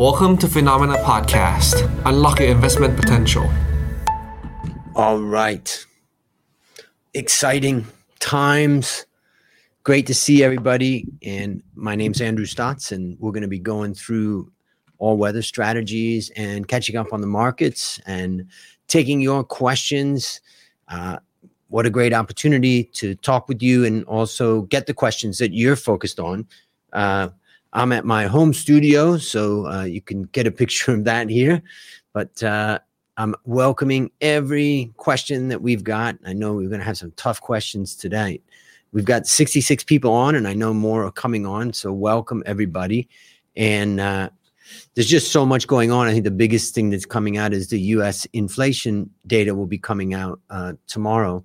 Welcome to Finnomena Podcast. Unlock your investment potential. All right. Exciting times. Great to see everybody. And my name's Andrew Stotz, and we're going to be going through all weather strategies and catching up on the markets and taking your questions. Uh, what a great opportunity to talk with you and also get the questions that you're focused on. Uh, I'm at my home studio, so uh, you can get a picture of that here. But uh, I'm welcoming every question that we've got. I know we're going to have some tough questions today. We've got 66 people on, and I know more are coming on. So welcome everybody. And uh, there's just so much going on. I think the biggest thing that's coming out is the U.S. inflation data will be coming out uh, tomorrow.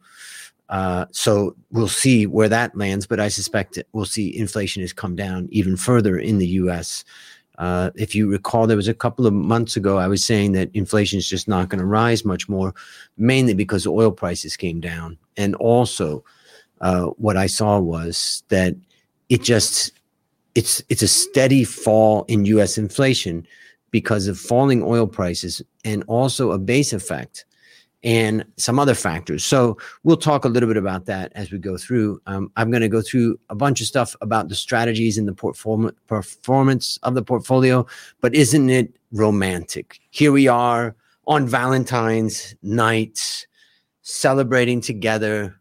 Uh, so we'll see where that lands, but I suspect we'll see inflation has come down even further in the U.S. Uh, if you recall, there was a couple of months ago I was saying that inflation is just not going to rise much more, mainly because oil prices came down, and also uh, what I saw was that it just it's it's a steady fall in U.S. inflation because of falling oil prices and also a base effect and some other factors. So we'll talk a little bit about that as we go through. Um, I'm going to go through a bunch of stuff about the strategies and the perform- performance of the portfolio, but isn't it romantic? Here we are on Valentine's night, celebrating together.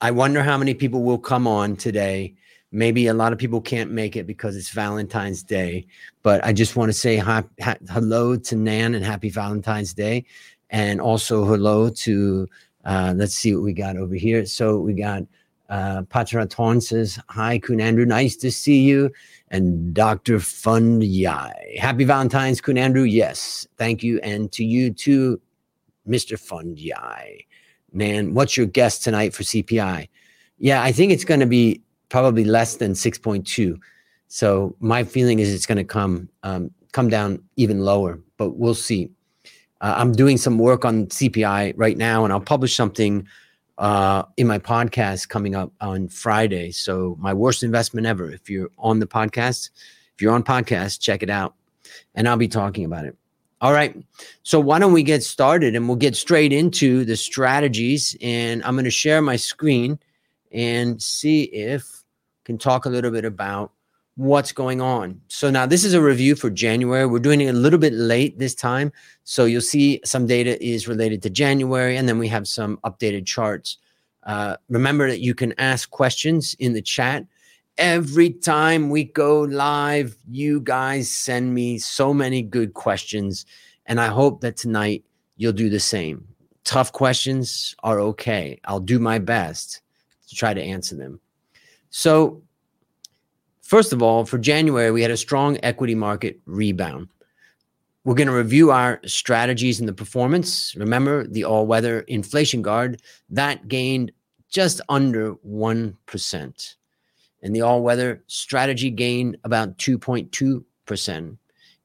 I wonder how many people will come on today. Maybe a lot of people can't make it because it's Valentine's Day, but I just want to say hi, hi, hello to Nan and happy Valentine's Day and also hello to uh, let's see what we got over here. So we got uh, Patraton says, Hi, Kun Andrew, nice to see you. And Dr. Fund Yai. Happy Valentine's, Kun Andrew. Yes, thank you. And to you too, Mr. Fund Yai. Man, what's your guess tonight for CPI? Yeah, I think it's going to be probably less than 6.2. So my feeling is it's going to come um, come down even lower, but we'll see. Uh, I'm doing some work on CPI right now, and I'll publish something uh, in my podcast coming up on Friday. So, my worst investment ever. If you're on the podcast, if you're on podcast, check it out, and I'll be talking about it. All right. So, why don't we get started and we'll get straight into the strategies. And I'm going to share my screen and see if can talk a little bit about what's going on. So now this is a review for January. We're doing it a little bit late this time. So you'll see some data is related to January, and then we have some updated charts. Uh, remember that you can ask questions in the chat. Every time we go live, you guys send me so many good questions. And I hope that tonight you'll do the same. Tough questions are okay. I'll do my best to try to answer them. So First of all, for January, we had a strong equity market rebound. We're going to review our strategies and the performance. Remember the all weather inflation guard that gained just under 1%. And the all weather strategy gained about 2.2%.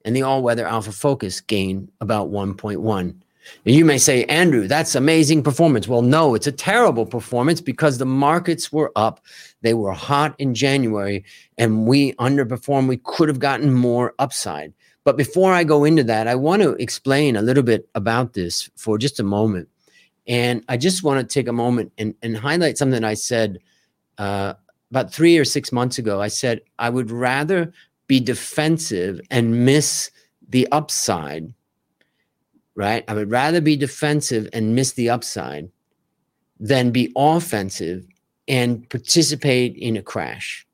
And the all weather alpha focus gained about 1.1. You may say, Andrew, that's amazing performance. Well, no, it's a terrible performance because the markets were up. They were hot in January and we underperformed. We could have gotten more upside. But before I go into that, I want to explain a little bit about this for just a moment. And I just want to take a moment and, and highlight something I said uh, about three or six months ago. I said, I would rather be defensive and miss the upside right? I would rather be defensive and miss the upside than be offensive and participate in a crash.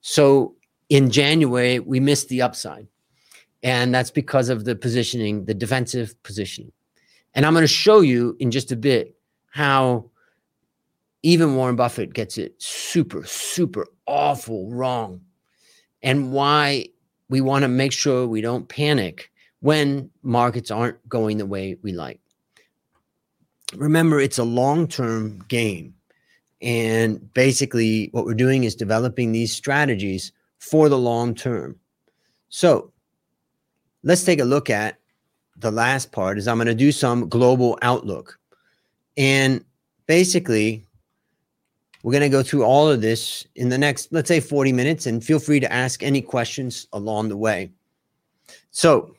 So in January, we missed the upside. And that's because of the positioning, the defensive positioning. And I'm going to show you in just a bit how even Warren Buffett gets it super, super awful wrong and why we want to make sure we don't panic when markets aren't going the way we like. Remember, it's a long term game. And basically, what we're doing is developing these strategies for the long term. So let's take a look at the last part is I'm going to do some global outlook. And basically, we're going to go through all of this in the next, let's say, 40 minutes, and feel free to ask any questions along the way. So,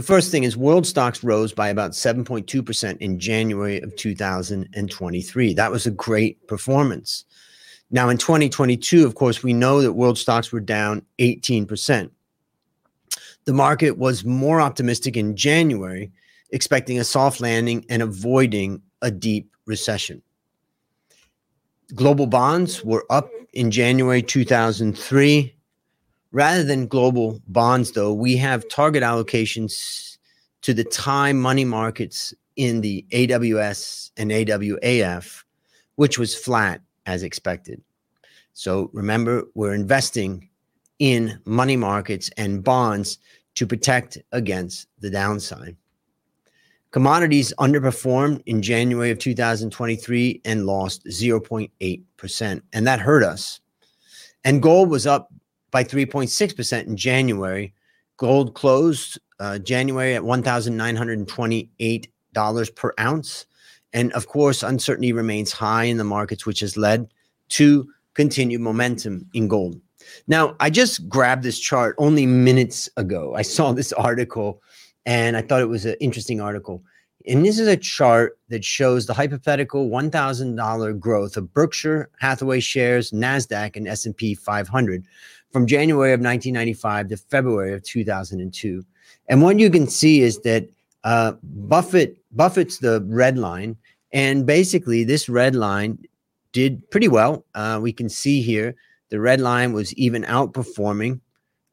the first thing is world stocks rose by about 7.2% in January of 2023. That was a great performance. Now, in 2022, of course, we know that world stocks were down 18%. The market was more optimistic in January, expecting a soft landing and avoiding a deep recession. Global bonds were up in January 2003 Rather than global bonds, though, we have target allocations to the Thai money markets in the AWS and AWAF, which was flat as expected. So remember, we're investing in money markets and bonds to protect against the downside. Commodities underperformed in January of 2023 and lost 0.8%, and that hurt us. And gold was up by 3.6% in January. Gold closed uh, January at $1,928 per ounce. And of course, uncertainty remains high in the markets, which has led to continued momentum in gold. Now, I just grabbed this chart only minutes ago. I saw this article and I thought it was an interesting article. And this is a chart that shows the hypothetical $1,000 growth of Berkshire Hathaway shares, Nasdaq, and S&P 500 from January of 1995 to February of 2002. And what you can see is that uh, Buffett Buffett's the red line, and basically this red line did pretty well. Uh, we can see here the red line was even outperforming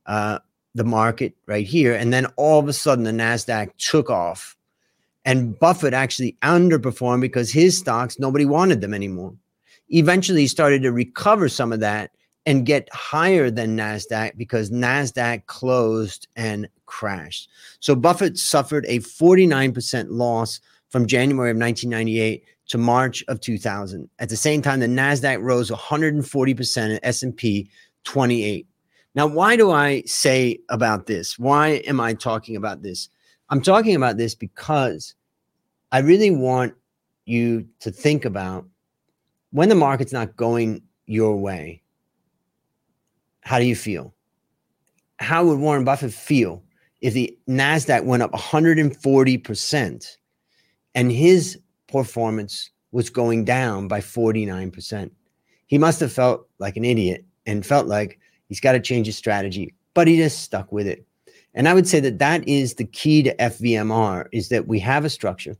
uh, the market right here, and then all of a sudden the Nasdaq took off, and Buffett actually underperformed because his stocks nobody wanted them anymore. Eventually, he started to recover some of that and get higher than NASDAQ because NASDAQ closed and crashed. So Buffett suffered a 49% loss from January of 1998 to March of 2000. At the same time, the NASDAQ rose 140% and S&P 28. Now, why do I say about this? Why am I talking about this? I'm talking about this because I really want you to think about when the market's not going your way how do you feel? How would Warren Buffett feel if the NASDAQ went up 140% and his performance was going down by 49%? He must have felt like an idiot and felt like he's got to change his strategy, but he just stuck with it. And I would say that that is the key to FVMR is that we have a structure.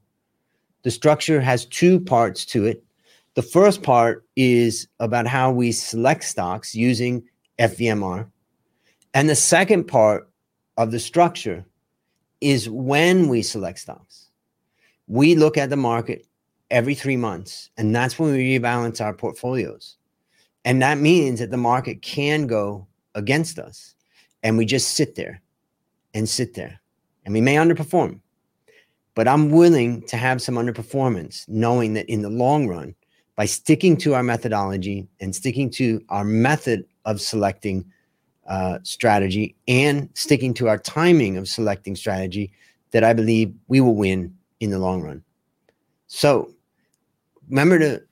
The structure has two parts to it. The first part is about how we select stocks using FVMR. And the second part of the structure is when we select stocks. We look at the market every three months, and that's when we rebalance our portfolios. And that means that the market can go against us. And we just sit there and sit there. And we may underperform. But I'm willing to have some underperformance, knowing that in the long run, by sticking to our methodology and sticking to our method of selecting uh, strategy and sticking to our timing of selecting strategy that I believe we will win in the long run. So remember to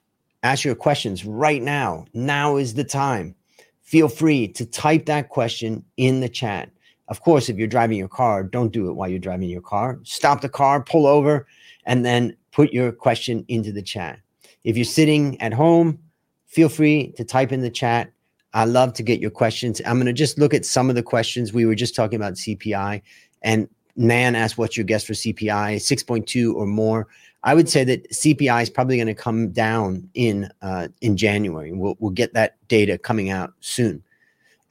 ask your questions right now. Now is the time. Feel free to type that question in the chat. Of course, if you're driving your car, don't do it while you're driving your car. Stop the car, pull over, and then put your question into the chat. If you're sitting at home, feel free to type in the chat I love to get your questions. I'm going to just look at some of the questions. We were just talking about CPI, and Nan asked, What's your guess for CPI? 6.2 or more. I would say that CPI is probably going to come down in uh, in January. We'll, we'll get that data coming out soon.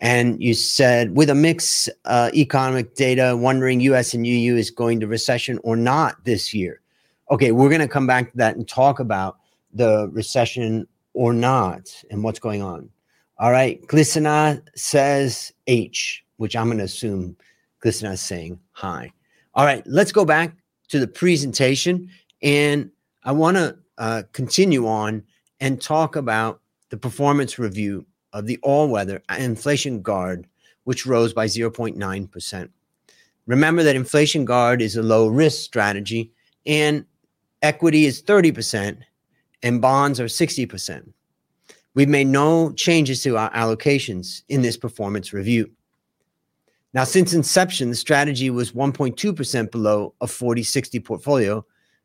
And you said, with a mix uh, economic data, wondering US and EU is going to recession or not this year. Okay, we're going to come back to that and talk about the recession or not and what's going on. All right. Glissana says H, which I'm going to assume Glissana is saying hi. All right. Let's go back to the presentation. And I want to uh, continue on and talk about the performance review of the all weather inflation guard, which rose by 0.9%. Remember that inflation guard is a low risk strategy and equity is 30% and bonds are 60%. We've made no changes to our allocations in this performance review. Now, since inception, the strategy was 1.2% below a 40 60 portfolio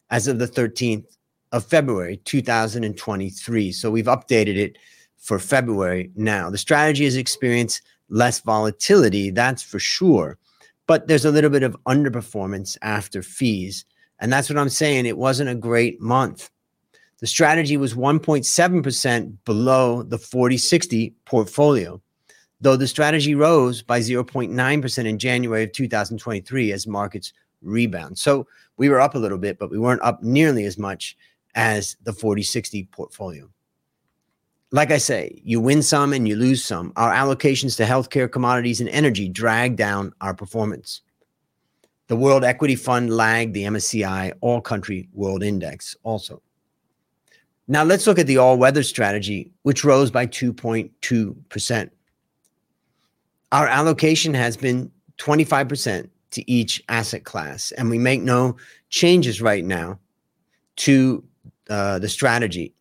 as of the 13th of February 2023. So we've updated it for February now. The strategy has experienced less volatility, that's for sure, but there's a little bit of underperformance after fees. And that's what I'm saying. It wasn't a great month. The strategy was 1.7% below the 40 60 portfolio, though the strategy rose by 0.9% in January of 2023 as markets rebound. So we were up a little bit, but we weren't up nearly as much as the 40 60 portfolio. Like I say, you win some and you lose some. Our allocations to healthcare, commodities, and energy drag down our performance. The World Equity Fund lagged the MSCI All Country World Index also. Now let's look at the all weather strategy, which rose by 2.2%. Our allocation has been 25% to each asset class, and we make no changes right now to uh, the strategy.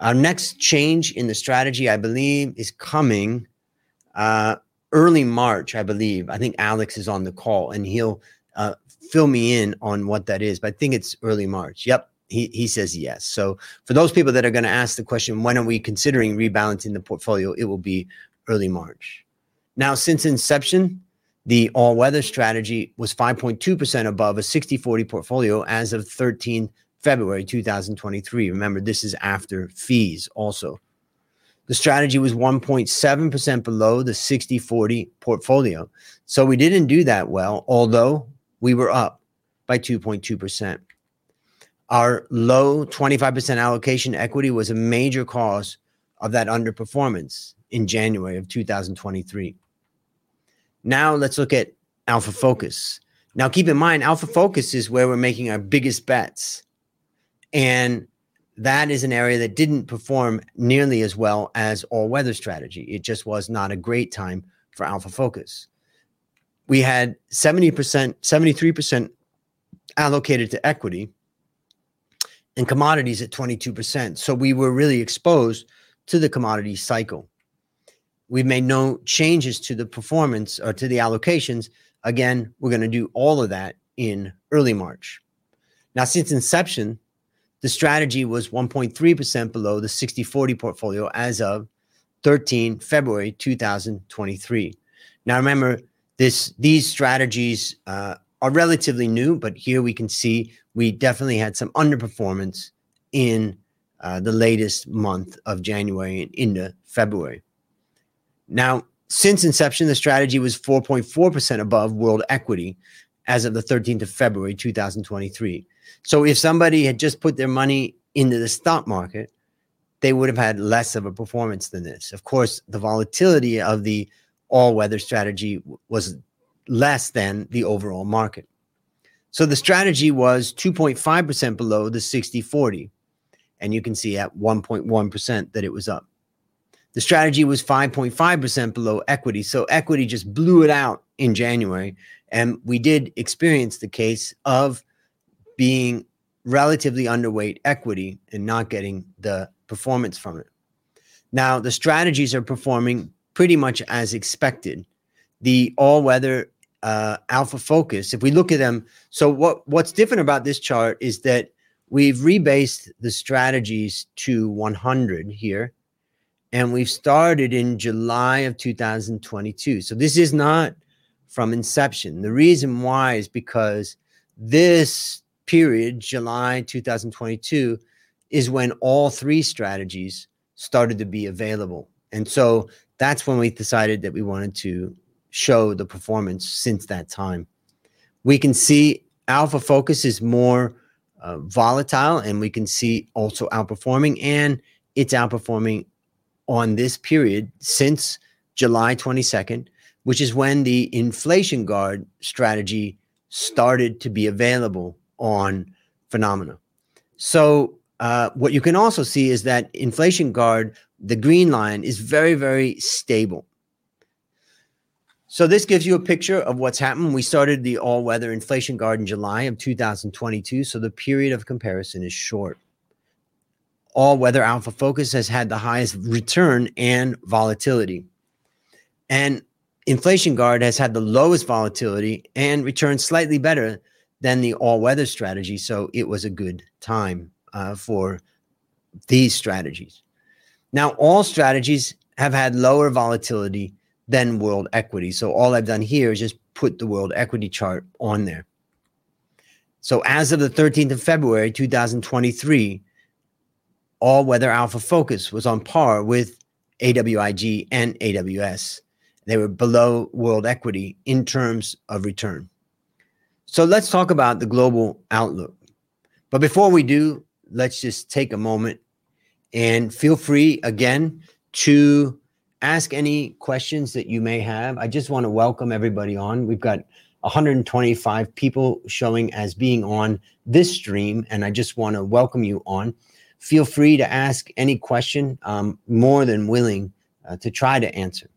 Our next change in the strategy, I believe, is coming uh, early March, I believe. I think Alex is on the call and he'll uh, fill me in on what that is, but I think it's early March. Yep, he, he says yes. So for those people that are going to ask the question, when are we considering rebalancing the portfolio? It will be early March. Now, since inception, the all weather strategy was 5.2% above a 60 40 portfolio as of 13 February 2023. Remember, this is after fees also. The strategy was 1.7% below the 60 40 portfolio. So we didn't do that well, although we were up by 2.2%. Our low 25% allocation equity was a major cause of that underperformance in January of 2023. Now let's look at Alpha Focus. Now keep in mind, Alpha Focus is where we're making our biggest bets. And that is an area that didn't perform nearly as well as all weather strategy. It just was not a great time for Alpha Focus. We had 70%, 73% allocated to equity and commodities at 22%. So we were really exposed to the commodity cycle. We've made no changes to the performance or to the allocations. Again, we're going to do all of that in early March. Now, since inception, the strategy was 1.3% below the 60 40 portfolio as of 13 February 2023. Now, remember, this these strategies uh, are relatively new, but here we can see we definitely had some underperformance in uh, the latest month of January and into February. Now, since inception, the strategy was 4.4% above world equity as of the 13th of February 2023. So if somebody had just put their money into the stock market, they would have had less of a performance than this. Of course, the volatility of the all weather strategy was less than the overall market. So the strategy was 2.5% below the 60 40. And you can see at 1.1% that it was up. The strategy was 5.5% below equity. So equity just blew it out in January. And we did experience the case of being relatively underweight equity and not getting the performance from it. Now, the strategies are performing pretty much as expected. The all weather uh, alpha focus, if we look at them, so what, what's different about this chart is that we've rebased the strategies to 100 here, and we've started in July of 2022. So this is not from inception. The reason why is because this period, July 2022, is when all three strategies started to be available. And so that's when we decided that we wanted to show the performance since that time. We can see Alpha Focus is more uh, volatile, and we can see also outperforming, and it's outperforming on this period since July 22nd, which is when the inflation guard strategy started to be available on Finnomena. So uh, what you can also see is that inflation guard, the green line, is very, very stable. So this gives you a picture of what's happened. We started the all-weather inflation guard in July of 2022, so the period of comparison is short. All-weather alpha focus has had the highest return and volatility. And Inflation Guard has had the lowest volatility and returned slightly better than the all weather strategy. So it was a good time uh, for these strategies. Now, all strategies have had lower volatility than world equity. So all I've done here is just put the world equity chart on there. So as of the 13th of February 2023, all weather alpha focus was on par with AWIG and AWS. They were below world equity in terms of return. So let's talk about the global outlook. But before we do, let's just take a moment and feel free again to ask any questions that you may have. I just want to welcome everybody on. We've got 125 people showing as being on this stream, and I just want to welcome you on. Feel free to ask any question. I'm more than willing uh, to try to answer.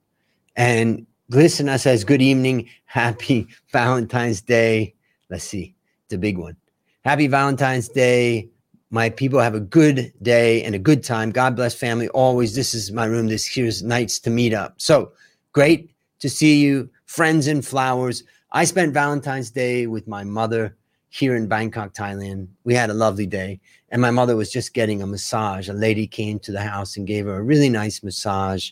And Glissana says, Good evening. Happy Valentine's Day. Let's see, it's a big one. Happy Valentine's Day. My people have a good day and a good time. God bless family always. This is my room. This here's nights to meet up. So great to see you, friends and flowers. I spent Valentine's Day with my mother here in Bangkok, Thailand. We had a lovely day, and my mother was just getting a massage. A lady came to the house and gave her a really nice massage,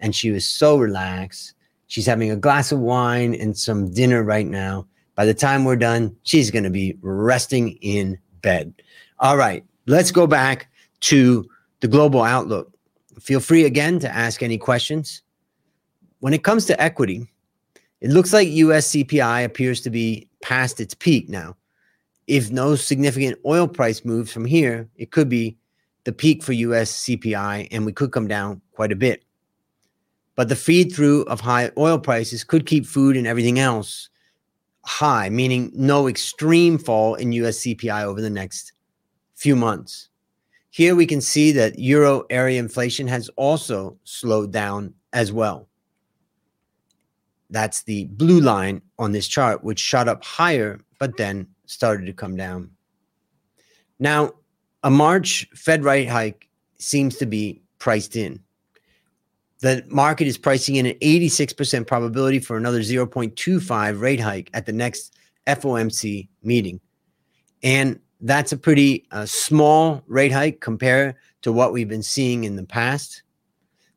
and she was so relaxed. She's having a glass of wine and some dinner right now. By the time we're done, she's going to be resting in bed. All right, let's go back to the global outlook. Feel free again to ask any questions. When it comes to equity, it looks like US CPI appears to be past its peak now. If no significant oil price moves from here, it could be the peak for US CPI and we could come down quite a bit. But the feed through of high oil prices could keep food and everything else high, meaning no extreme fall in US CPI over the next few months. Here we can see that euro area inflation has also slowed down as well. That's the blue line on this chart, which shot up higher, but then started to come down. Now, a March Fed rate hike seems to be priced in. The market is pricing in an 86% probability for another 0.25 rate hike at the next FOMC meeting. And that's a pretty uh, small rate hike compared to what we've been seeing in the past.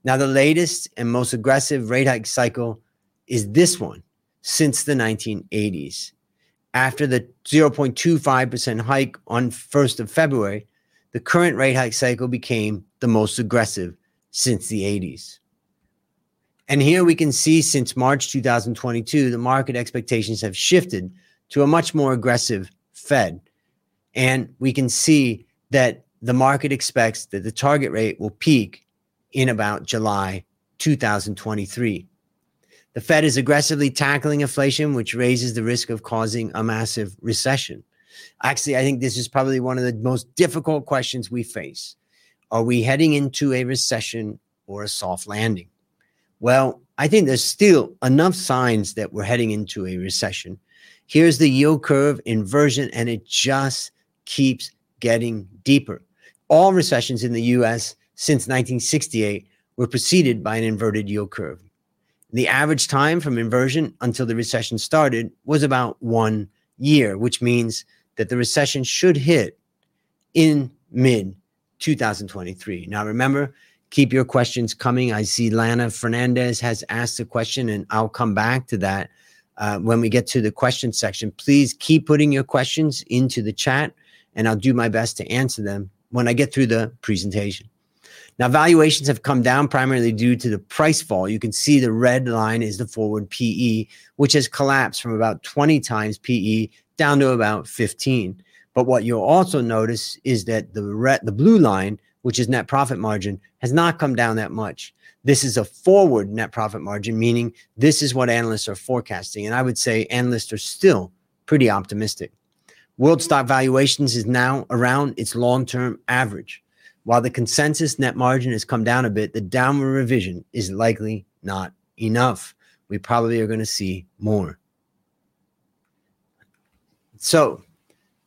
Now, the latest and most aggressive rate hike cycle is this one since the 1980s. After the 0.25% hike on 1st of February, the current rate hike cycle became the most aggressive since the 80s. And here we can see since March 2022, the market expectations have shifted to a much more aggressive Fed. And we can see that the market expects that the target rate will peak in about July 2023. The Fed is aggressively tackling inflation, which raises the risk of causing a massive recession. Actually, I think this is probably one of the most difficult questions we face. Are we heading into a recession or a soft landing? Well, I think there's still enough signs that we're heading into a recession. Here's the yield curve inversion, and it just keeps getting deeper. All recessions in the US since 1968 were preceded by an inverted yield curve. The average time from inversion until the recession started was about one year, which means that the recession should hit in mid 2023. Now, remember, keep your questions coming. I see Lana Fernandez has asked a question, and I'll come back to that uh, when we get to the question section. Please keep putting your questions into the chat, and I'll do my best to answer them when I get through the presentation. Now, valuations have come down primarily due to the price fall. You can see the red line is the forward PE, which has collapsed from about 20 times PE down to about 15. But what you'll also notice is that the red, the blue line which is net profit margin, has not come down that much. This is a forward net profit margin, meaning this is what analysts are forecasting. And I would say analysts are still pretty optimistic. World stock valuations is now around its long term average. While the consensus net margin has come down a bit, the downward revision is likely not enough. We probably are going to see more. So,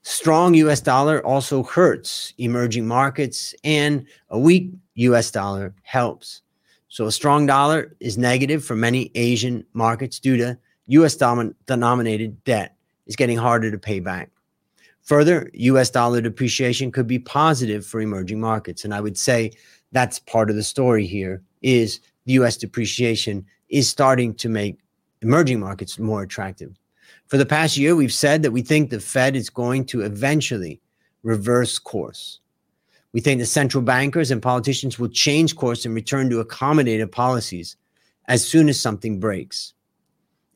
strong US dollar also hurts emerging markets, and a weak US dollar helps. So a strong dollar is negative for many Asian markets due to US denominated debt is getting harder to pay back. Further, US dollar depreciation could be positive for emerging markets. And I would say that's part of the story here is the US depreciation is starting to make emerging markets more attractive. For the past year, we've said that we think the Fed is going to eventually reverse course. We think the central bankers and politicians will change course and return to accommodative policies as soon as something breaks.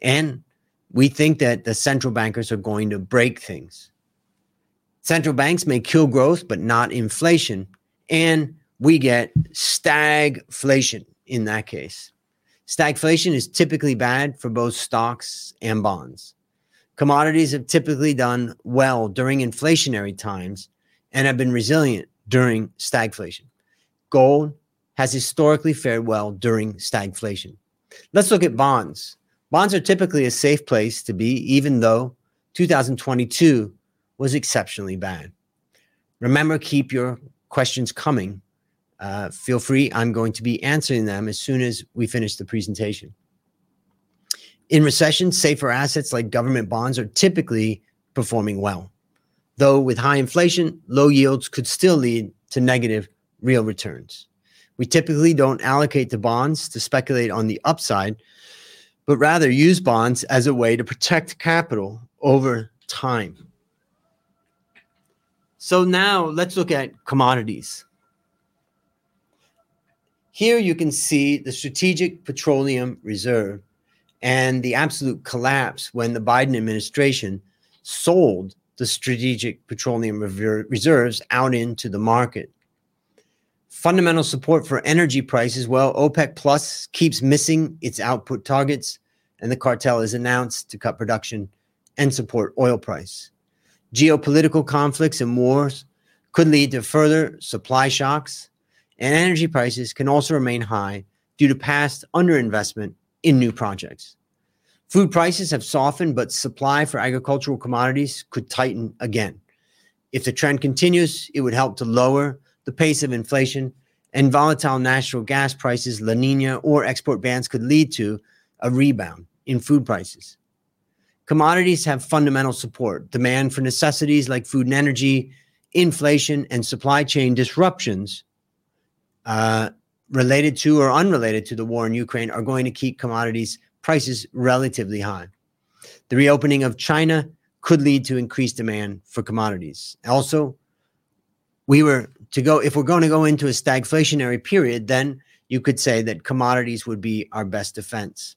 And we think that the central bankers are going to break things. Central banks may kill growth, but not inflation. And we get stagflation in that case. Stagflation is typically bad for both stocks and bonds. Commodities have typically done well during inflationary times and have been resilient during stagflation. Gold has historically fared well during stagflation. Let's look at bonds. Bonds are typically a safe place to be, even though 2022 was exceptionally bad. Remember, keep your questions coming. Uh, feel free. I'm going to be answering them as soon as we finish the presentation. In recession, safer assets like government bonds are typically performing well. Though with high inflation, low yields could still lead to negative real returns. We typically don't allocate to bonds to speculate on the upside, but rather use bonds as a way to protect capital over time. So now let's look at commodities. Here you can see the Strategic Petroleum Reserve and the absolute collapse when the Biden administration sold the strategic petroleum reserves out into the market. Fundamental support for energy prices. Well, OPEC Plus keeps missing its output targets, and the cartel has announced to cut production and support oil price. Geopolitical conflicts and wars could lead to further supply shocks, and energy prices can also remain high due to past underinvestment in new projects. Food prices have softened, but supply for agricultural commodities could tighten again. If the trend continues, it would help to lower the pace of inflation, and volatile natural gas prices, La Nina, or export bans could lead to a rebound in food prices. Commodities have fundamental support. Demand for necessities like food and energy, inflation, and supply chain disruptions uh, related to or unrelated to the war in Ukraine are going to keep commodities prices relatively high. The reopening of China could lead to increased demand for commodities. Also, we were to go, if we're going to go into a stagflationary period, then you could say that commodities would be our best defense.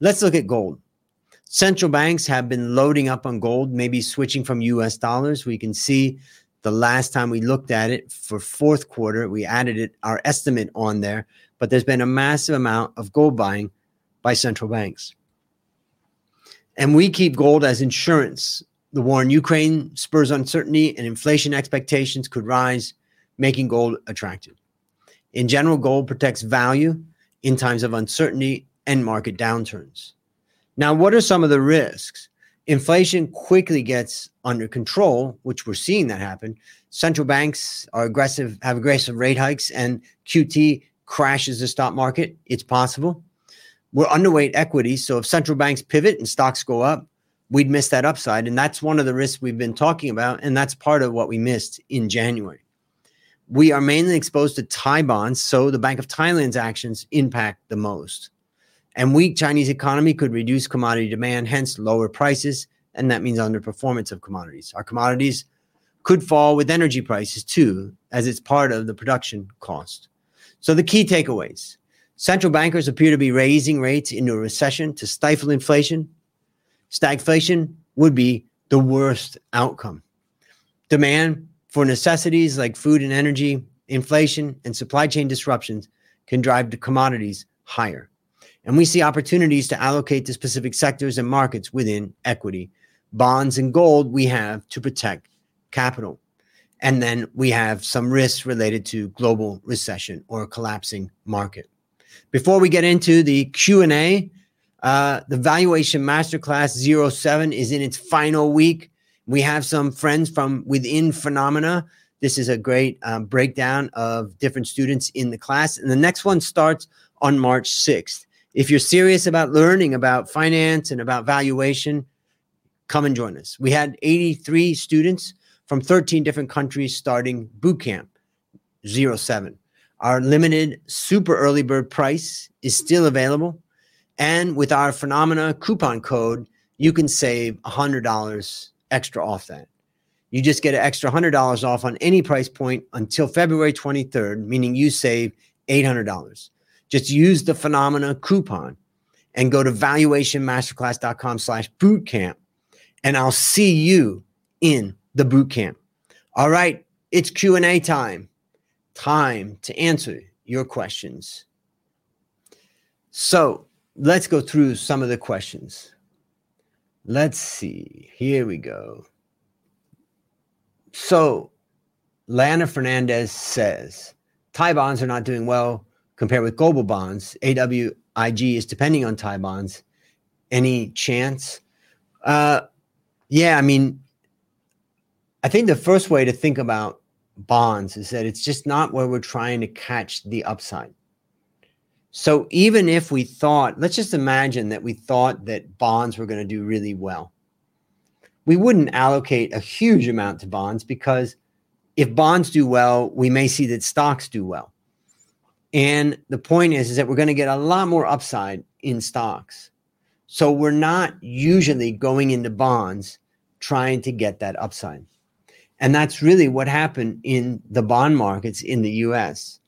Let's look at gold. Central banks have been loading up on gold, maybe switching from US dollars. We can see the last time we looked at it for fourth quarter, we added it, our estimate on there, but there's been a massive amount of gold buying by central banks. And we keep gold as insurance. The war in Ukraine spurs uncertainty, and inflation expectations could rise, making gold attractive. In general, gold protects value in times of uncertainty and market downturns. Now, what are some of the risks? Inflation quickly gets under control, which we're seeing that happen. Central banks are aggressive, have aggressive rate hikes, and QT crashes the stock market. It's possible we're underweight equities, So if central banks pivot and stocks go up, we'd miss that upside. And that's one of the risks we've been talking about. And that's part of what we missed in January. We are mainly exposed to Thai bonds. So the Bank of Thailand's actions impact the most. And weak Chinese economy could reduce commodity demand, hence lower prices. And that means underperformance of commodities. Our commodities could fall with energy prices too, as it's part of the production cost. So the key takeaways Central bankers appear to be raising rates into a recession to stifle inflation. Stagflation would be the worst outcome. Demand for necessities like food and energy, inflation, and supply chain disruptions can drive the commodities higher. And we see opportunities to allocate to specific sectors and markets within equity. Bonds and gold we have to protect capital. And then we have some risks related to global recession or collapsing market. Before we get into the Q&A, uh, the Valuation Masterclass 07 is in its final week. We have some friends from within Finnomena. This is a great um, breakdown of different students in the class. And the next one starts on March 6th. If you're serious about learning about finance and about valuation, come and join us. We had 83 students from 13 different countries starting boot camp 07. Our limited super early bird price is still available. And with our Finnomena coupon code, you can save $100 extra off that. You just get an extra $100 off on any price point until February 23rd, meaning you save $800. Just use the Finnomena coupon and go to valuationmasterclass.com slash bootcamp and I'll see you in the bootcamp. All right, it's Q&A time. Time to answer your questions. So let's go through some of the questions. Let's see. Here we go. So, Lana Fernandez says Thai bonds are not doing well compared with global bonds. AWIG is depending on Thai bonds. Any chance? Uh, yeah, I mean, I think the first way to think about bonds is that it's just not where we're trying to catch the upside. So even if we thought, let's just imagine that we thought that bonds were going to do really well, we wouldn't allocate a huge amount to bonds because if bonds do well, we may see that stocks do well. And the point is, is that we're going to get a lot more upside in stocks. So we're not usually going into bonds trying to get that upside. And that's really what happened in the bond markets in the US.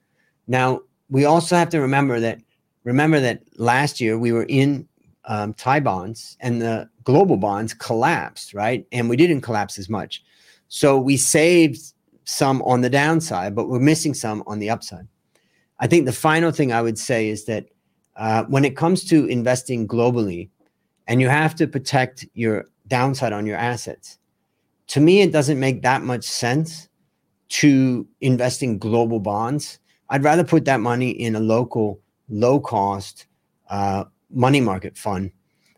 Now, we also have to remember that remember that last year we were in um, Thai bonds and the global bonds collapsed, right? And we didn't collapse as much. So we saved some on the downside, but we're missing some on the upside. I think the final thing I would say is that uh, when it comes to investing globally, and you have to protect your downside on your assets, to me, it doesn't make that much sense to invest in global bonds I'd rather put that money in a local, low cost uh, money market fund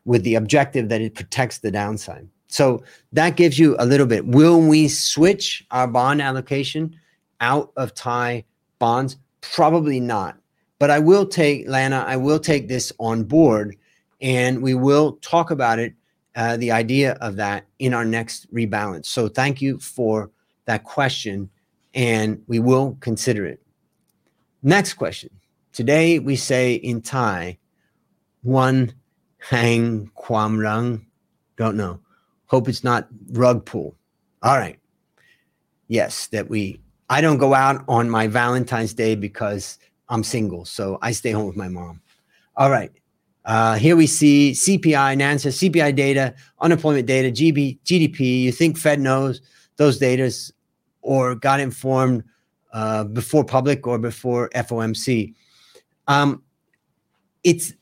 with the objective that it protects the downside. So that gives you a little bit. Will we switch our bond allocation out of Thai bonds? Probably not. But I will take, Lana, I will take this on board and we will talk about it, uh, the idea of that in our next rebalance. So thank you for that question and we will consider it. Next question. Today we say in Thai, one hang kwam rung. Don't know. Hope it's not rug pull. All right. Yes, that we, I don't go out on my Valentine's Day because I'm single. So I stay home with my mom. All right. Uh, here we see CPI, NANSA, CPI data, unemployment data, GB, GDP. You think Fed knows those data or got informed uh, before public or before FOMC. Um, it's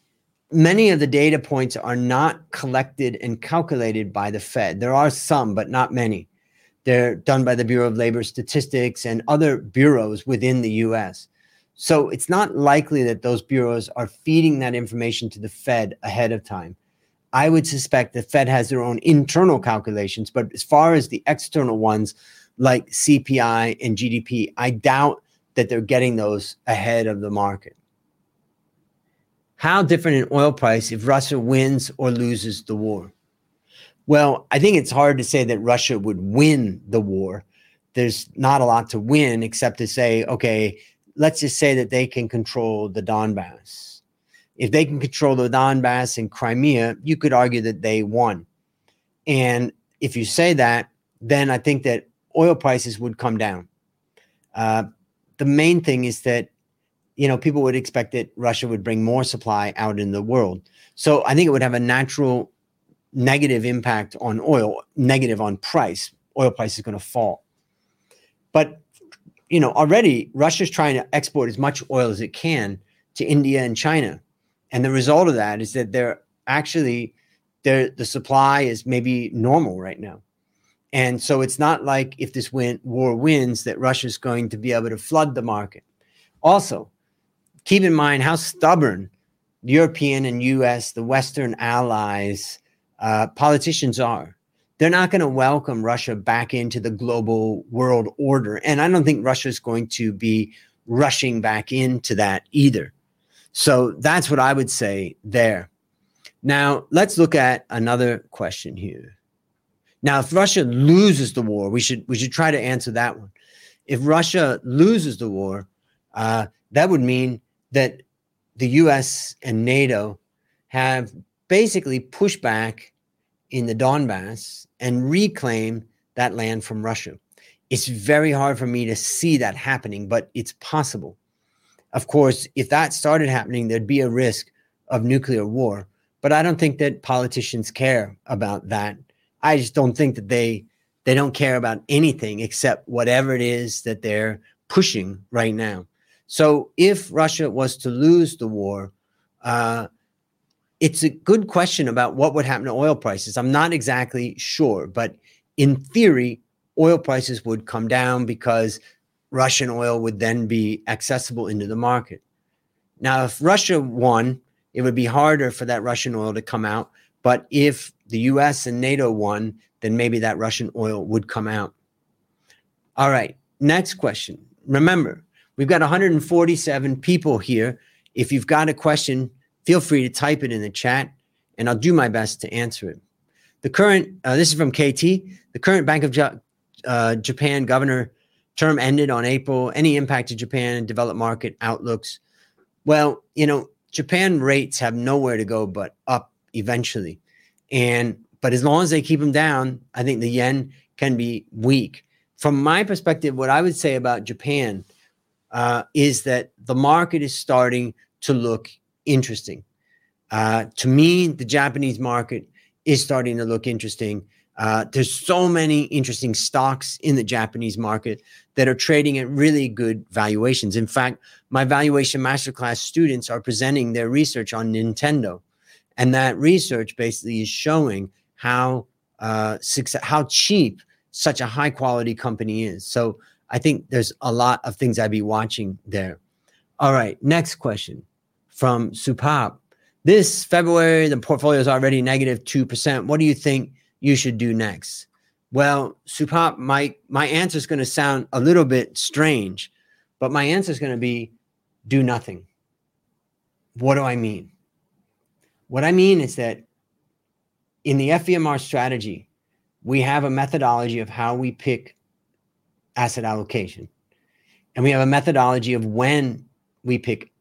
many of the data points are not collected and calculated by the Fed. There are some, but not many. They're done by the Bureau of Labor Statistics and other bureaus within the US. So it's not likely that those bureaus are feeding that information to the Fed ahead of time. I would suspect the Fed has their own internal calculations, but as far as the external ones, like CPI and GDP. I doubt that they're getting those ahead of the market. How different in oil price if Russia wins or loses the war? Well, I think it's hard to say that Russia would win the war. There's not a lot to win except to say, okay, let's just say that they can control the Donbass. If they can control the Donbass and Crimea, you could argue that they won. And if you say that, then I think that oil prices would come down. Uh, the main thing is that you know people would expect that Russia would bring more supply out in the world. So I think it would have a natural negative impact on oil, negative on price. Oil price is going to fall. But you know already Russia's trying to export as much oil as it can to India and China, and the result of that is that they're actually their the supply is maybe normal right now. And so it's not like if this win- war wins that Russia's going to be able to flood the market. Also, keep in mind how stubborn European and US, the Western allies, uh, politicians are. They're not going to welcome Russia back into the global world order. And I don't think Russia is going to be rushing back into that either. So that's what I would say there. Now, let's look at another question here. Now, if Russia loses the war, we should we should try to answer that one. If Russia loses the war, uh, that would mean that the U.S. and NATO have basically pushed back in the Donbass and reclaim that land from Russia. It's very hard for me to see that happening, but it's possible. Of course, if that started happening, there'd be a risk of nuclear war. But I don't think that politicians care about that. I just don't think that they they don't care about anything except whatever it is that they're pushing right now. So if Russia was to lose the war, uh, it's a good question about what would happen to oil prices. I'm not exactly sure, but in theory, oil prices would come down because Russian oil would then be accessible into the market. Now, if Russia won, it would be harder for that Russian oil to come out. But if the US and NATO won, then maybe that Russian oil would come out. All right, next question. Remember, we've got 147 people here. If you've got a question, feel free to type it in the chat and I'll do my best to answer it. The current, uh, this is from KT, the current Bank of uh, Japan governor term ended on April. Any impact to Japan and developed market outlooks? Well, you know, Japan rates have nowhere to go but up eventually. And but as long as they keep them down, I think the yen can be weak. From my perspective, what I would say about Japan uh, is that the market is starting to look interesting. Uh, to me, the Japanese market is starting to look interesting. Uh, there's so many interesting stocks in the Japanese market that are trading at really good valuations. In fact, my valuation masterclass students are presenting their research on Nintendo, and that research basically is showing how uh, success, how cheap such a high quality company is. So I think there's a lot of things I'd be watching there. All right, next question from Supap. This February, the portfolio is already negative 2%. What do you think you should do next? Well, Supap, my, my answer is going to sound a little bit strange, but my answer is going to be do nothing. What do I mean? What I mean is that in the FVMR strategy, we have a methodology of how we pick asset allocation. And we have a methodology of when we pick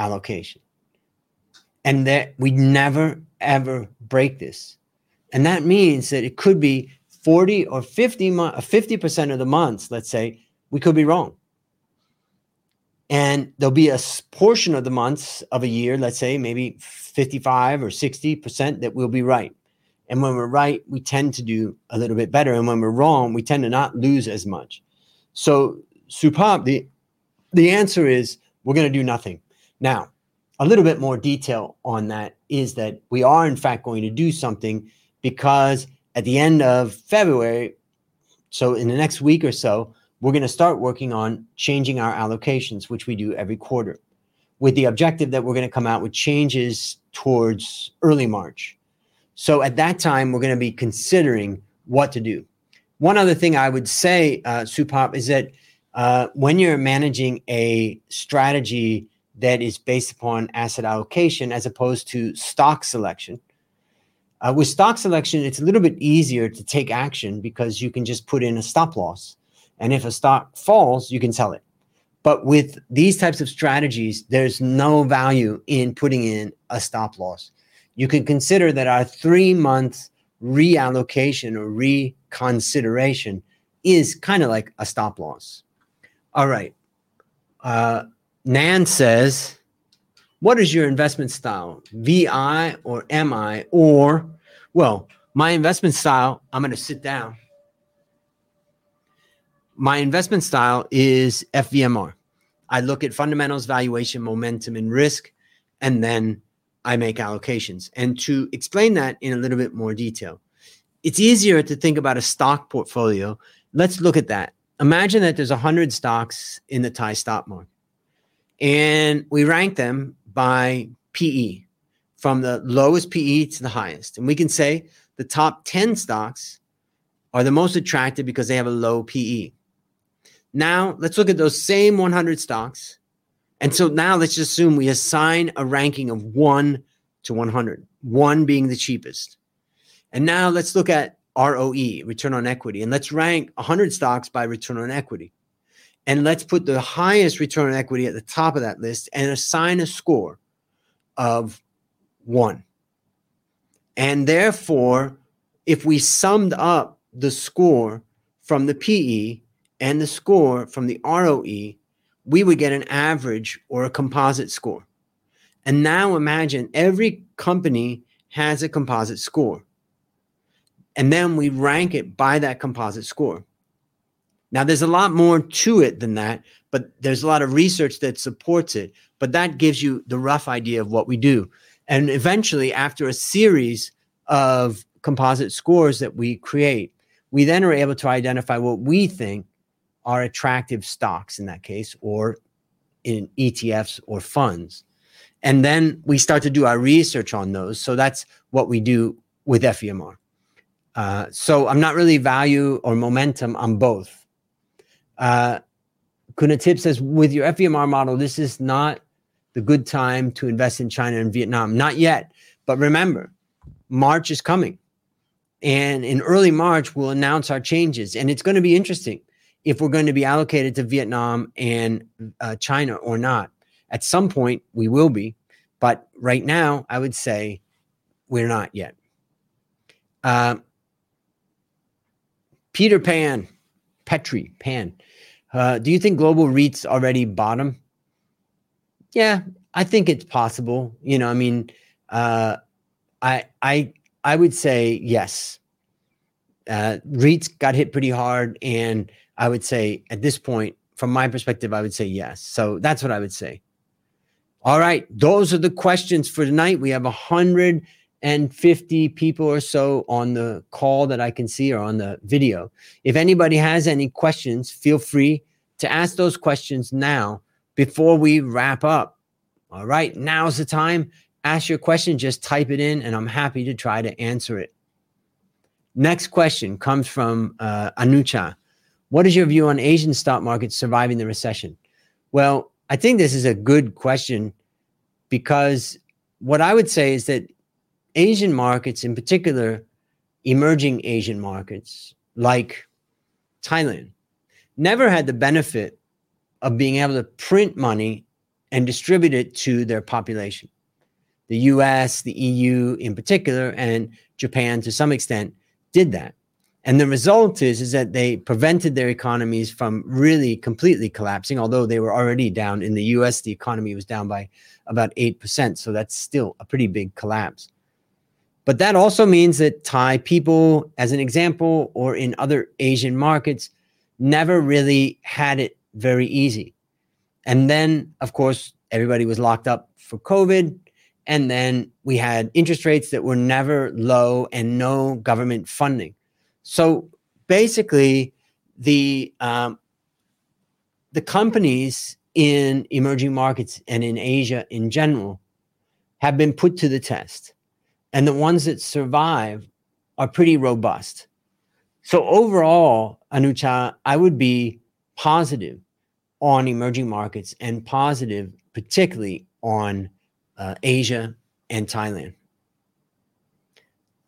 allocation. And that we never ever break this. And that means that it could be 40 or 50 50% uh, of the months, let's say, we could be wrong. And there'll be a portion of the months of a year, let's say maybe 55 or 60% that we'll be right. And when we're right, we tend to do a little bit better. And when we're wrong, we tend to not lose as much. So, Supap, the, the answer is we're going to do nothing. Now, a little bit more detail on that is that we are, in fact, going to do something because at the end of February, so in the next week or so, we're going to start working on changing our allocations, which we do every quarter, with the objective that we're going to come out with changes towards early March. So at that time, we're going to be considering what to do. One other thing I would say, uh, Supap, is that uh, when you're managing a strategy that is based upon asset allocation as opposed to stock selection, uh, with stock selection, it's a little bit easier to take action because you can just put in a stop loss. And if a stock falls, you can sell it. But with these types of strategies, there's no value in putting in a stop loss you can consider that our three month reallocation or reconsideration is kind of like a stop loss. All right. Uh, Nan says, What is your investment style? VI or MI? Or, well, my investment style, I'm going to sit down. My investment style is FVMR. I look at fundamentals, valuation, momentum, and risk, and then I make allocations. And to explain that in a little bit more detail, it's easier to think about a stock portfolio. Let's look at that. Imagine that there's 100 stocks in the Thai stock market, and we rank them by PE from the lowest PE to the highest. And we can say the top 10 stocks are the most attractive because they have a low PE. Now, let's look at those same 100 stocks And so now let's just assume we assign a ranking of one to 100, one being the cheapest. And now let's look at ROE, return on equity, and let's rank 100 stocks by return on equity. And let's put the highest return on equity at the top of that list and assign a score of one. And therefore, if we summed up the score from the PE and the score from the ROE, we would get an average or a composite score. And now imagine every company has a composite score. And then we rank it by that composite score. Now, there's a lot more to it than that, but there's a lot of research that supports it. But that gives you the rough idea of what we do. And eventually, after a series of composite scores that we create, we then are able to identify what we think are attractive stocks in that case, or in ETFs or funds. And then we start to do our research on those. So that's what we do with FVMR. Uh, so I'm not really value or momentum on both. Uh, says, with your FVMR model, this is not the good time to invest in China and Vietnam. Not yet. But remember, March is coming. And in early March, we'll announce our changes. And it's going to be interesting if we're going to be allocated to Vietnam and uh, China or not. At some point, we will be, but right now, I would say we're not yet. Uh, Peter Pan, Petri Pan, uh, do you think global REITs already bottom? Yeah, I think it's possible. You know, I mean, uh, I I I would say yes. Uh, REITs got hit pretty hard, and I would say at this point, from my perspective, I would say yes. So that's what I would say. All right, those are the questions for tonight. We have 150 people or so on the call that I can see or on the video. If anybody has any questions, feel free to ask those questions now before we wrap up. All right, now's the time. Ask your question, just type it in, and I'm happy to try to answer it. Next question comes from uh, Anucha. What is your view on Asian stock markets surviving the recession? Well, I think this is a good question because what I would say is that Asian markets, in particular, emerging Asian markets like Thailand, never had the benefit of being able to print money and distribute it to their population. The US, the EU in particular, and Japan to some extent did that. And the result is, is that they prevented their economies from really completely collapsing, although they were already down. In the US, the economy was down by about 8%. So that's still a pretty big collapse. But that also means that Thai people, as an example, or in other Asian markets, never really had it very easy. And then, of course, everybody was locked up for COVID. And then we had interest rates that were never low and no government funding. So basically, the um, the companies in emerging markets and in Asia in general have been put to the test, and the ones that survive are pretty robust. So overall, Anucha, I would be positive on emerging markets and positive, particularly on uh, Asia and Thailand.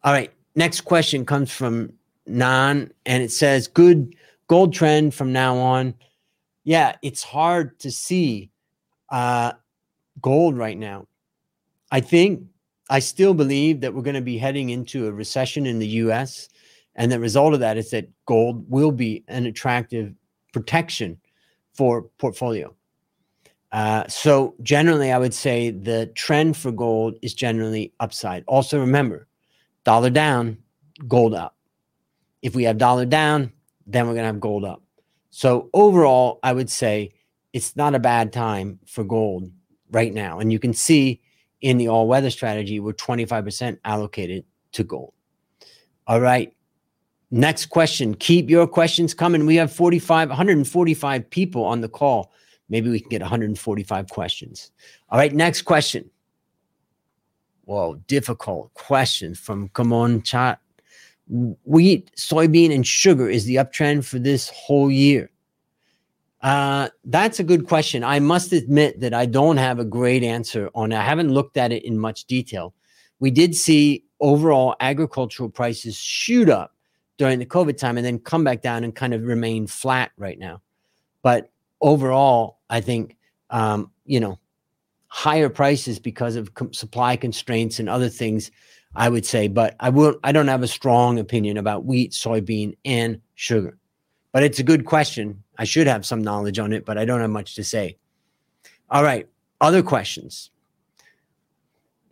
All right, next question comes from Nan, and it says good gold trend from now on. Yeah, it's hard to see uh, gold right now. I think I still believe that we're going to be heading into a recession in the US. And the result of that is that gold will be an attractive protection for portfolio. Uh, so generally, I would say the trend for gold is generally upside. Also, remember, dollar down, gold up. If we have dollar down, then we're going to have gold up. So overall, I would say it's not a bad time for gold right now. And you can see in the all weather strategy, we're 25% allocated to gold. All right. Next question. Keep your questions coming. We have 45, 145 people on the call. Maybe we can get 145 questions. All right. Next question. Whoa, difficult question from Kamon Chat wheat, soybean, and sugar is the uptrend for this whole year. Uh, that's a good question. I must admit that I don't have a great answer on. I haven't looked at it in much detail. We did see overall agricultural prices shoot up during the COVID time and then come back down and kind of remain flat right now. But overall, I think, um, you know, higher prices because of com- supply constraints and other things, I would say. But I will, I don't have a strong opinion about wheat, soybean, and sugar. But it's a good question. I should have some knowledge on it, but I don't have much to say. All right. Other questions?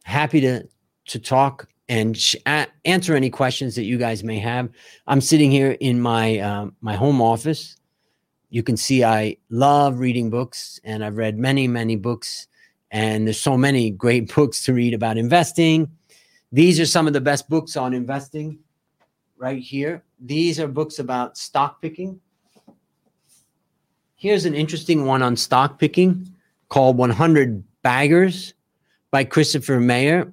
Happy to to talk and sh- a- answer any questions that you guys may have. I'm sitting here in my um, my home office. You can see I love reading books, and I've read many many books. And there's so many great books to read about investing. These are some of the best books on investing right here. These are books about stock picking. Here's an interesting one on stock picking called 100 Baggers by Christopher Mayer.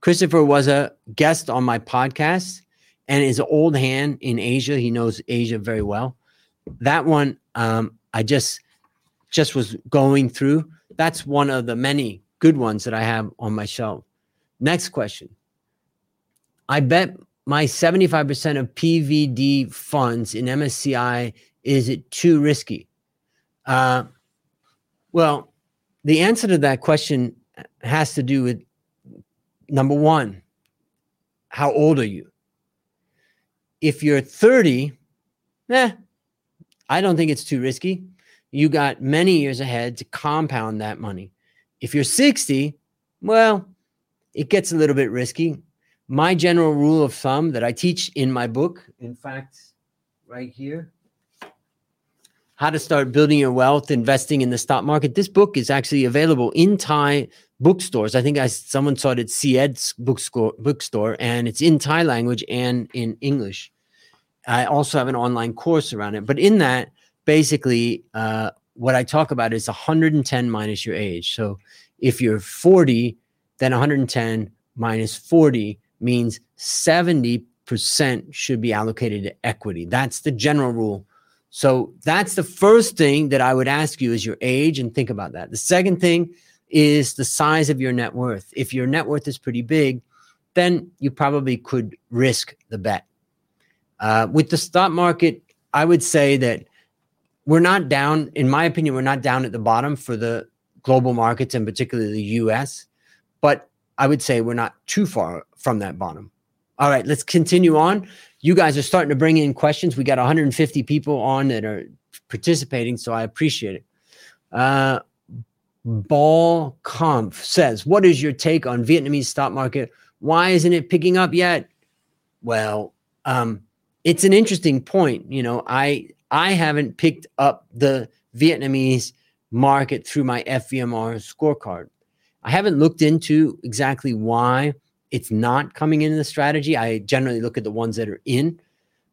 Christopher was a guest on my podcast and is an old hand in Asia. He knows Asia very well. That one um, I just just was going through. That's one of the many good ones that I have on my shelf. Next question. I bet my 75% of PVD funds in MSCI is it too risky? Uh, well, the answer to that question has to do with number one, how old are you? If you're 30, eh, I don't think it's too risky. You got many years ahead to compound that money. If you're 60, well, it gets a little bit risky. My general rule of thumb that I teach in my book, in fact, right here, how to start building your wealth investing in the stock market. This book is actually available in Thai bookstores. I think I someone saw it at Ed's bookstore, bookstore, and it's in Thai language and in English. I also have an online course around it. But in that, basically, uh, what I talk about is 110 minus your age. So if you're 40, then 110 minus 40 means 70% should be allocated to equity. That's the general rule so that's the first thing that I would ask you is your age and think about that. The second thing is the size of your net worth. If your net worth is pretty big, then you probably could risk the bet. Uh, with the stock market, I would say that we're not down, in my opinion, we're not down at the bottom for the global markets and particularly the US, but I would say we're not too far from that bottom. All right, let's continue on you guys are starting to bring in questions. We got 150 people on that are participating, so I appreciate it. Uh, Ball Comp says, What is your take on Vietnamese stock market? Why isn't it picking up yet? Well, um, it's an interesting point. You know, I I haven't picked up the Vietnamese market through my FVMR scorecard. I haven't looked into exactly why it's not coming in the strategy. I generally look at the ones that are in,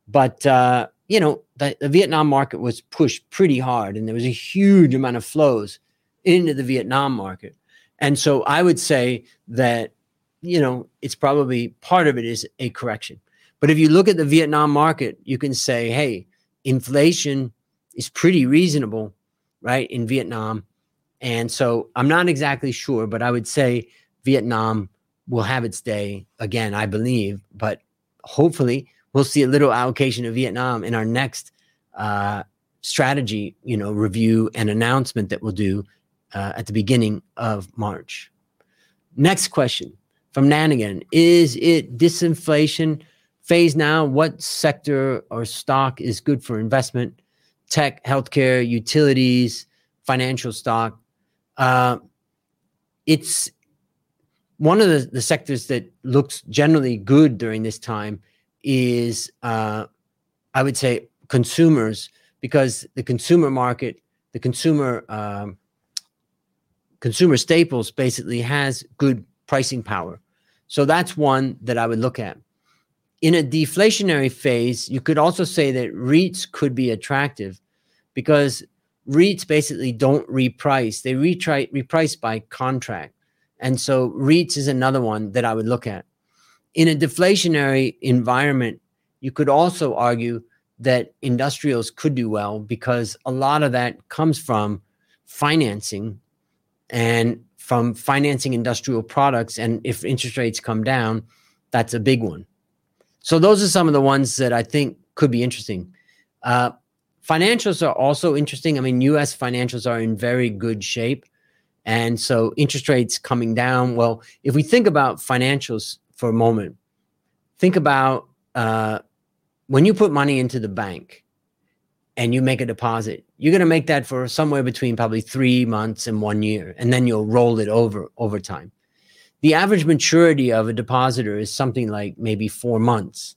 but uh, you know, the, the Vietnam market was pushed pretty hard, and there was a huge amount of flows into the Vietnam market. And so I would say that you know it's probably part of it is a correction. But if you look at the Vietnam market, you can say, hey, inflation is pretty reasonable, right, in Vietnam. And so I'm not exactly sure, but I would say Vietnam will have its day again, I believe. But hopefully, we'll see a little allocation of Vietnam in our next uh, strategy, you know, review and announcement that we'll do uh, at the beginning of March. Next question from Nanigan: Is it disinflation phase now? What sector or stock is good for investment? Tech, healthcare, utilities, financial stock. Uh, it's one of the, the sectors that looks generally good during this time is uh, i would say consumers because the consumer market the consumer um, consumer staples basically has good pricing power. So that's one that i would look at. In a deflationary phase you could also say that reits could be attractive because reits basically don't reprice they retry, reprice by contract and so REITs is another one that I would look at. In a deflationary environment, you could also argue that industrials could do well because a lot of that comes from financing and from financing industrial products. And if interest rates come down, that's a big one. So those are some of the ones that I think could be interesting. Uh, financials are also interesting. I mean, US financials are in very good shape. And so interest rates coming down. Well, if we think about financials for a moment, think about uh, when you put money into the bank and you make a deposit, you're going to make that for somewhere between probably three months and one year, and then you'll roll it over over time. The average maturity of a depositor is something like maybe four months.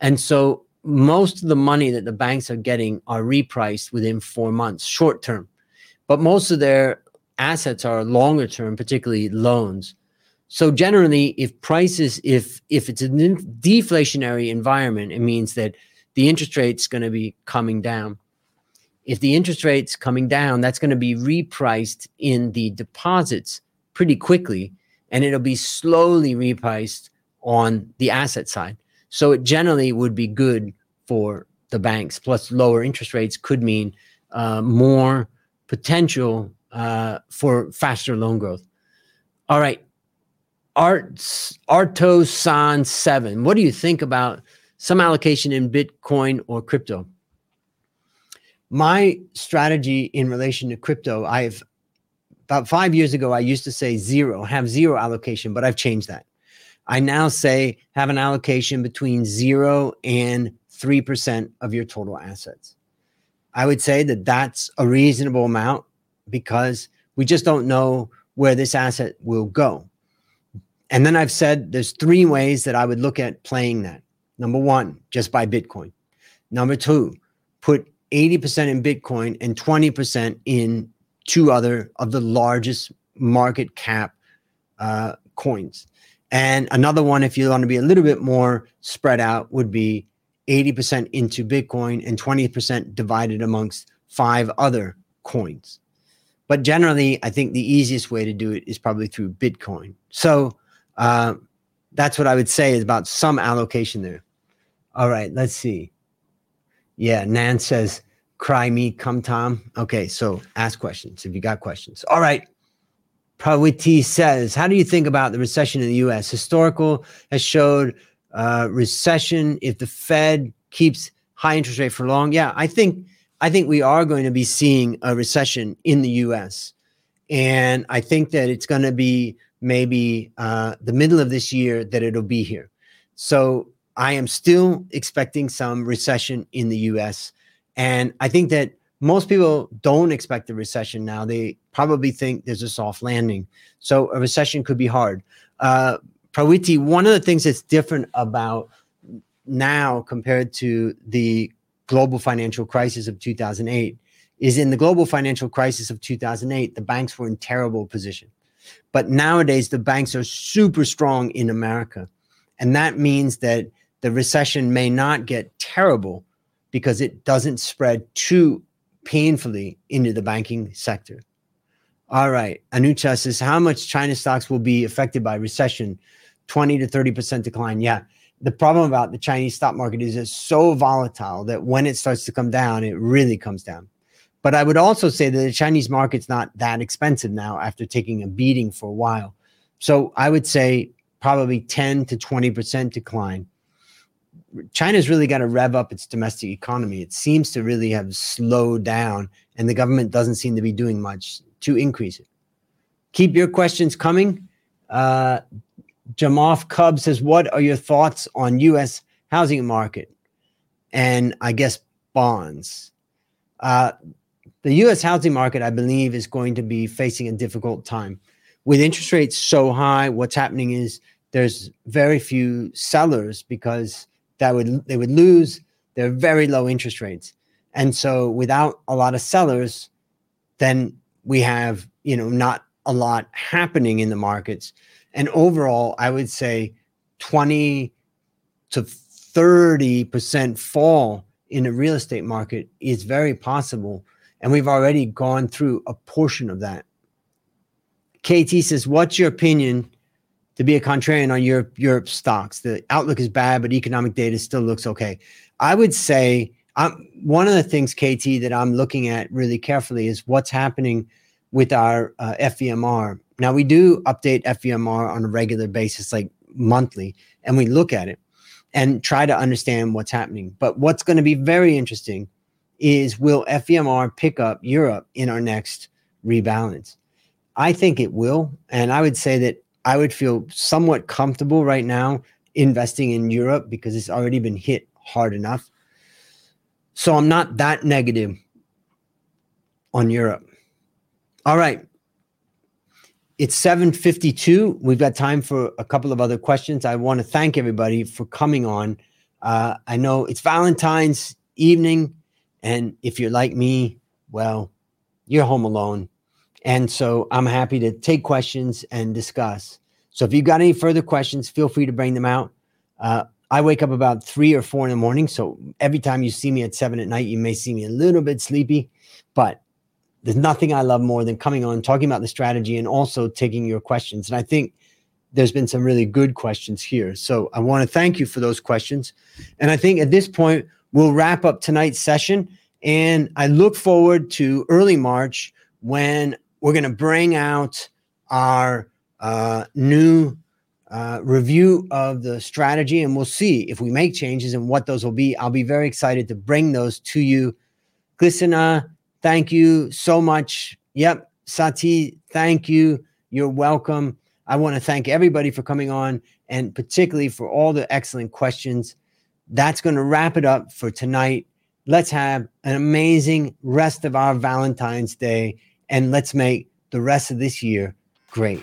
And so most of the money that the banks are getting are repriced within four months, short term. But most of their assets are longer term, particularly loans. So generally, if prices, if if it's a deflationary environment, it means that the interest rate's going to be coming down. If the interest rate's coming down, that's going to be repriced in the deposits pretty quickly, and it'll be slowly repriced on the asset side. So it generally would be good for the banks. Plus, lower interest rates could mean uh, more potential uh, for faster loan growth. All right, Art Arto San seven. What do you think about some allocation in Bitcoin or crypto? My strategy in relation to crypto, I've about five years ago, I used to say zero, have zero allocation, but I've changed that. I now say have an allocation between zero and 3% of your total assets. I would say that that's a reasonable amount because we just don't know where this asset will go. And then I've said there's three ways that I would look at playing that. Number one, just buy Bitcoin. Number two, put 80% in Bitcoin and 20% in two other of the largest market cap uh, coins. And another one, if you want to be a little bit more spread out, would be 80% into Bitcoin and 20% divided amongst five other coins. But generally, I think the easiest way to do it is probably through Bitcoin. So uh, that's what I would say is about some allocation there. All right, let's see. Yeah, Nan says, cry me, come Tom. Okay, so ask questions if you got questions. All right. Prawiti says, how do you think about the recession in the US? Historical has showed uh, recession if the Fed keeps high interest rate for long. Yeah, I think I think we are going to be seeing a recession in the US. And I think that it's going to be maybe uh, the middle of this year that it'll be here. So I am still expecting some recession in the US. And I think that most people don't expect a recession now. They probably think there's a soft landing. So a recession could be hard. Uh, Prawiti, one of the things that's different about now compared to the global financial crisis of 2008 is in the global financial crisis of 2008, the banks were in terrible position. But nowadays, the banks are super strong in America. And that means that the recession may not get terrible because it doesn't spread too painfully into the banking sector. All right. Anucha says, how much China stocks will be affected by recession? 20 to 30% decline. Yeah. The problem about the Chinese stock market is it's so volatile that when it starts to come down, it really comes down. But I would also say that the Chinese market's not that expensive now after taking a beating for a while. So I would say probably 10 to 20% decline. China's really got to rev up its domestic economy. It seems to really have slowed down, and the government doesn't seem to be doing much to increase it. Keep your questions coming. Uh, Jamoff Cub says, What are your thoughts on U.S. housing market and I guess bonds? Uh, the US housing market, I believe, is going to be facing a difficult time. With interest rates so high, what's happening is there's very few sellers because that would they would lose their very low interest rates. And so without a lot of sellers, then we have, you know, not a lot happening in the markets. And overall, I would say 20 to 30% fall in the real estate market is very possible and we've already gone through a portion of that. KT says, What's your opinion to be a contrarian on Europe, Europe stocks? The outlook is bad, but economic data still looks okay. I would say I'm, one of the things, KT, that I'm looking at really carefully is what's happening with our uh. Now, we do update FVMR on a regular basis, like monthly, and we look at it and try to understand what's happening. But what's going to be very interesting is will FVMR pick up Europe in our next rebalance? I think it will. And I would say that I would feel somewhat comfortable right now investing in Europe because it's already been hit hard enough. So I'm not that negative on Europe. All right. It's 7:52. We've got time for a couple of other questions. I want to thank everybody for coming on. Uh, I know it's Valentine's evening, and if you're like me, well, you're home alone, and so I'm happy to take questions and discuss. So if you've got any further questions, feel free to bring them out. Uh, I wake up about three or four in the morning. So every time you see me at seven at night, you may see me a little bit sleepy, but there's nothing I love more than coming on, talking about the strategy, and also taking your questions. And I think there's been some really good questions here. So I want to thank you for those questions. And I think at this point, we'll wrap up tonight's session. And I look forward to early March when we're going to bring out our uh, new uh, review of the strategy, and we'll see if we make changes and what those will be. I'll be very excited to bring those to you. Glissana, thank you so much. Yep, Sati, thank you. You're welcome. I want to thank everybody for coming on and particularly for all the excellent questions. That's going to wrap it up for tonight. Let's have an amazing rest of our Valentine's Day and let's make the rest of this year great.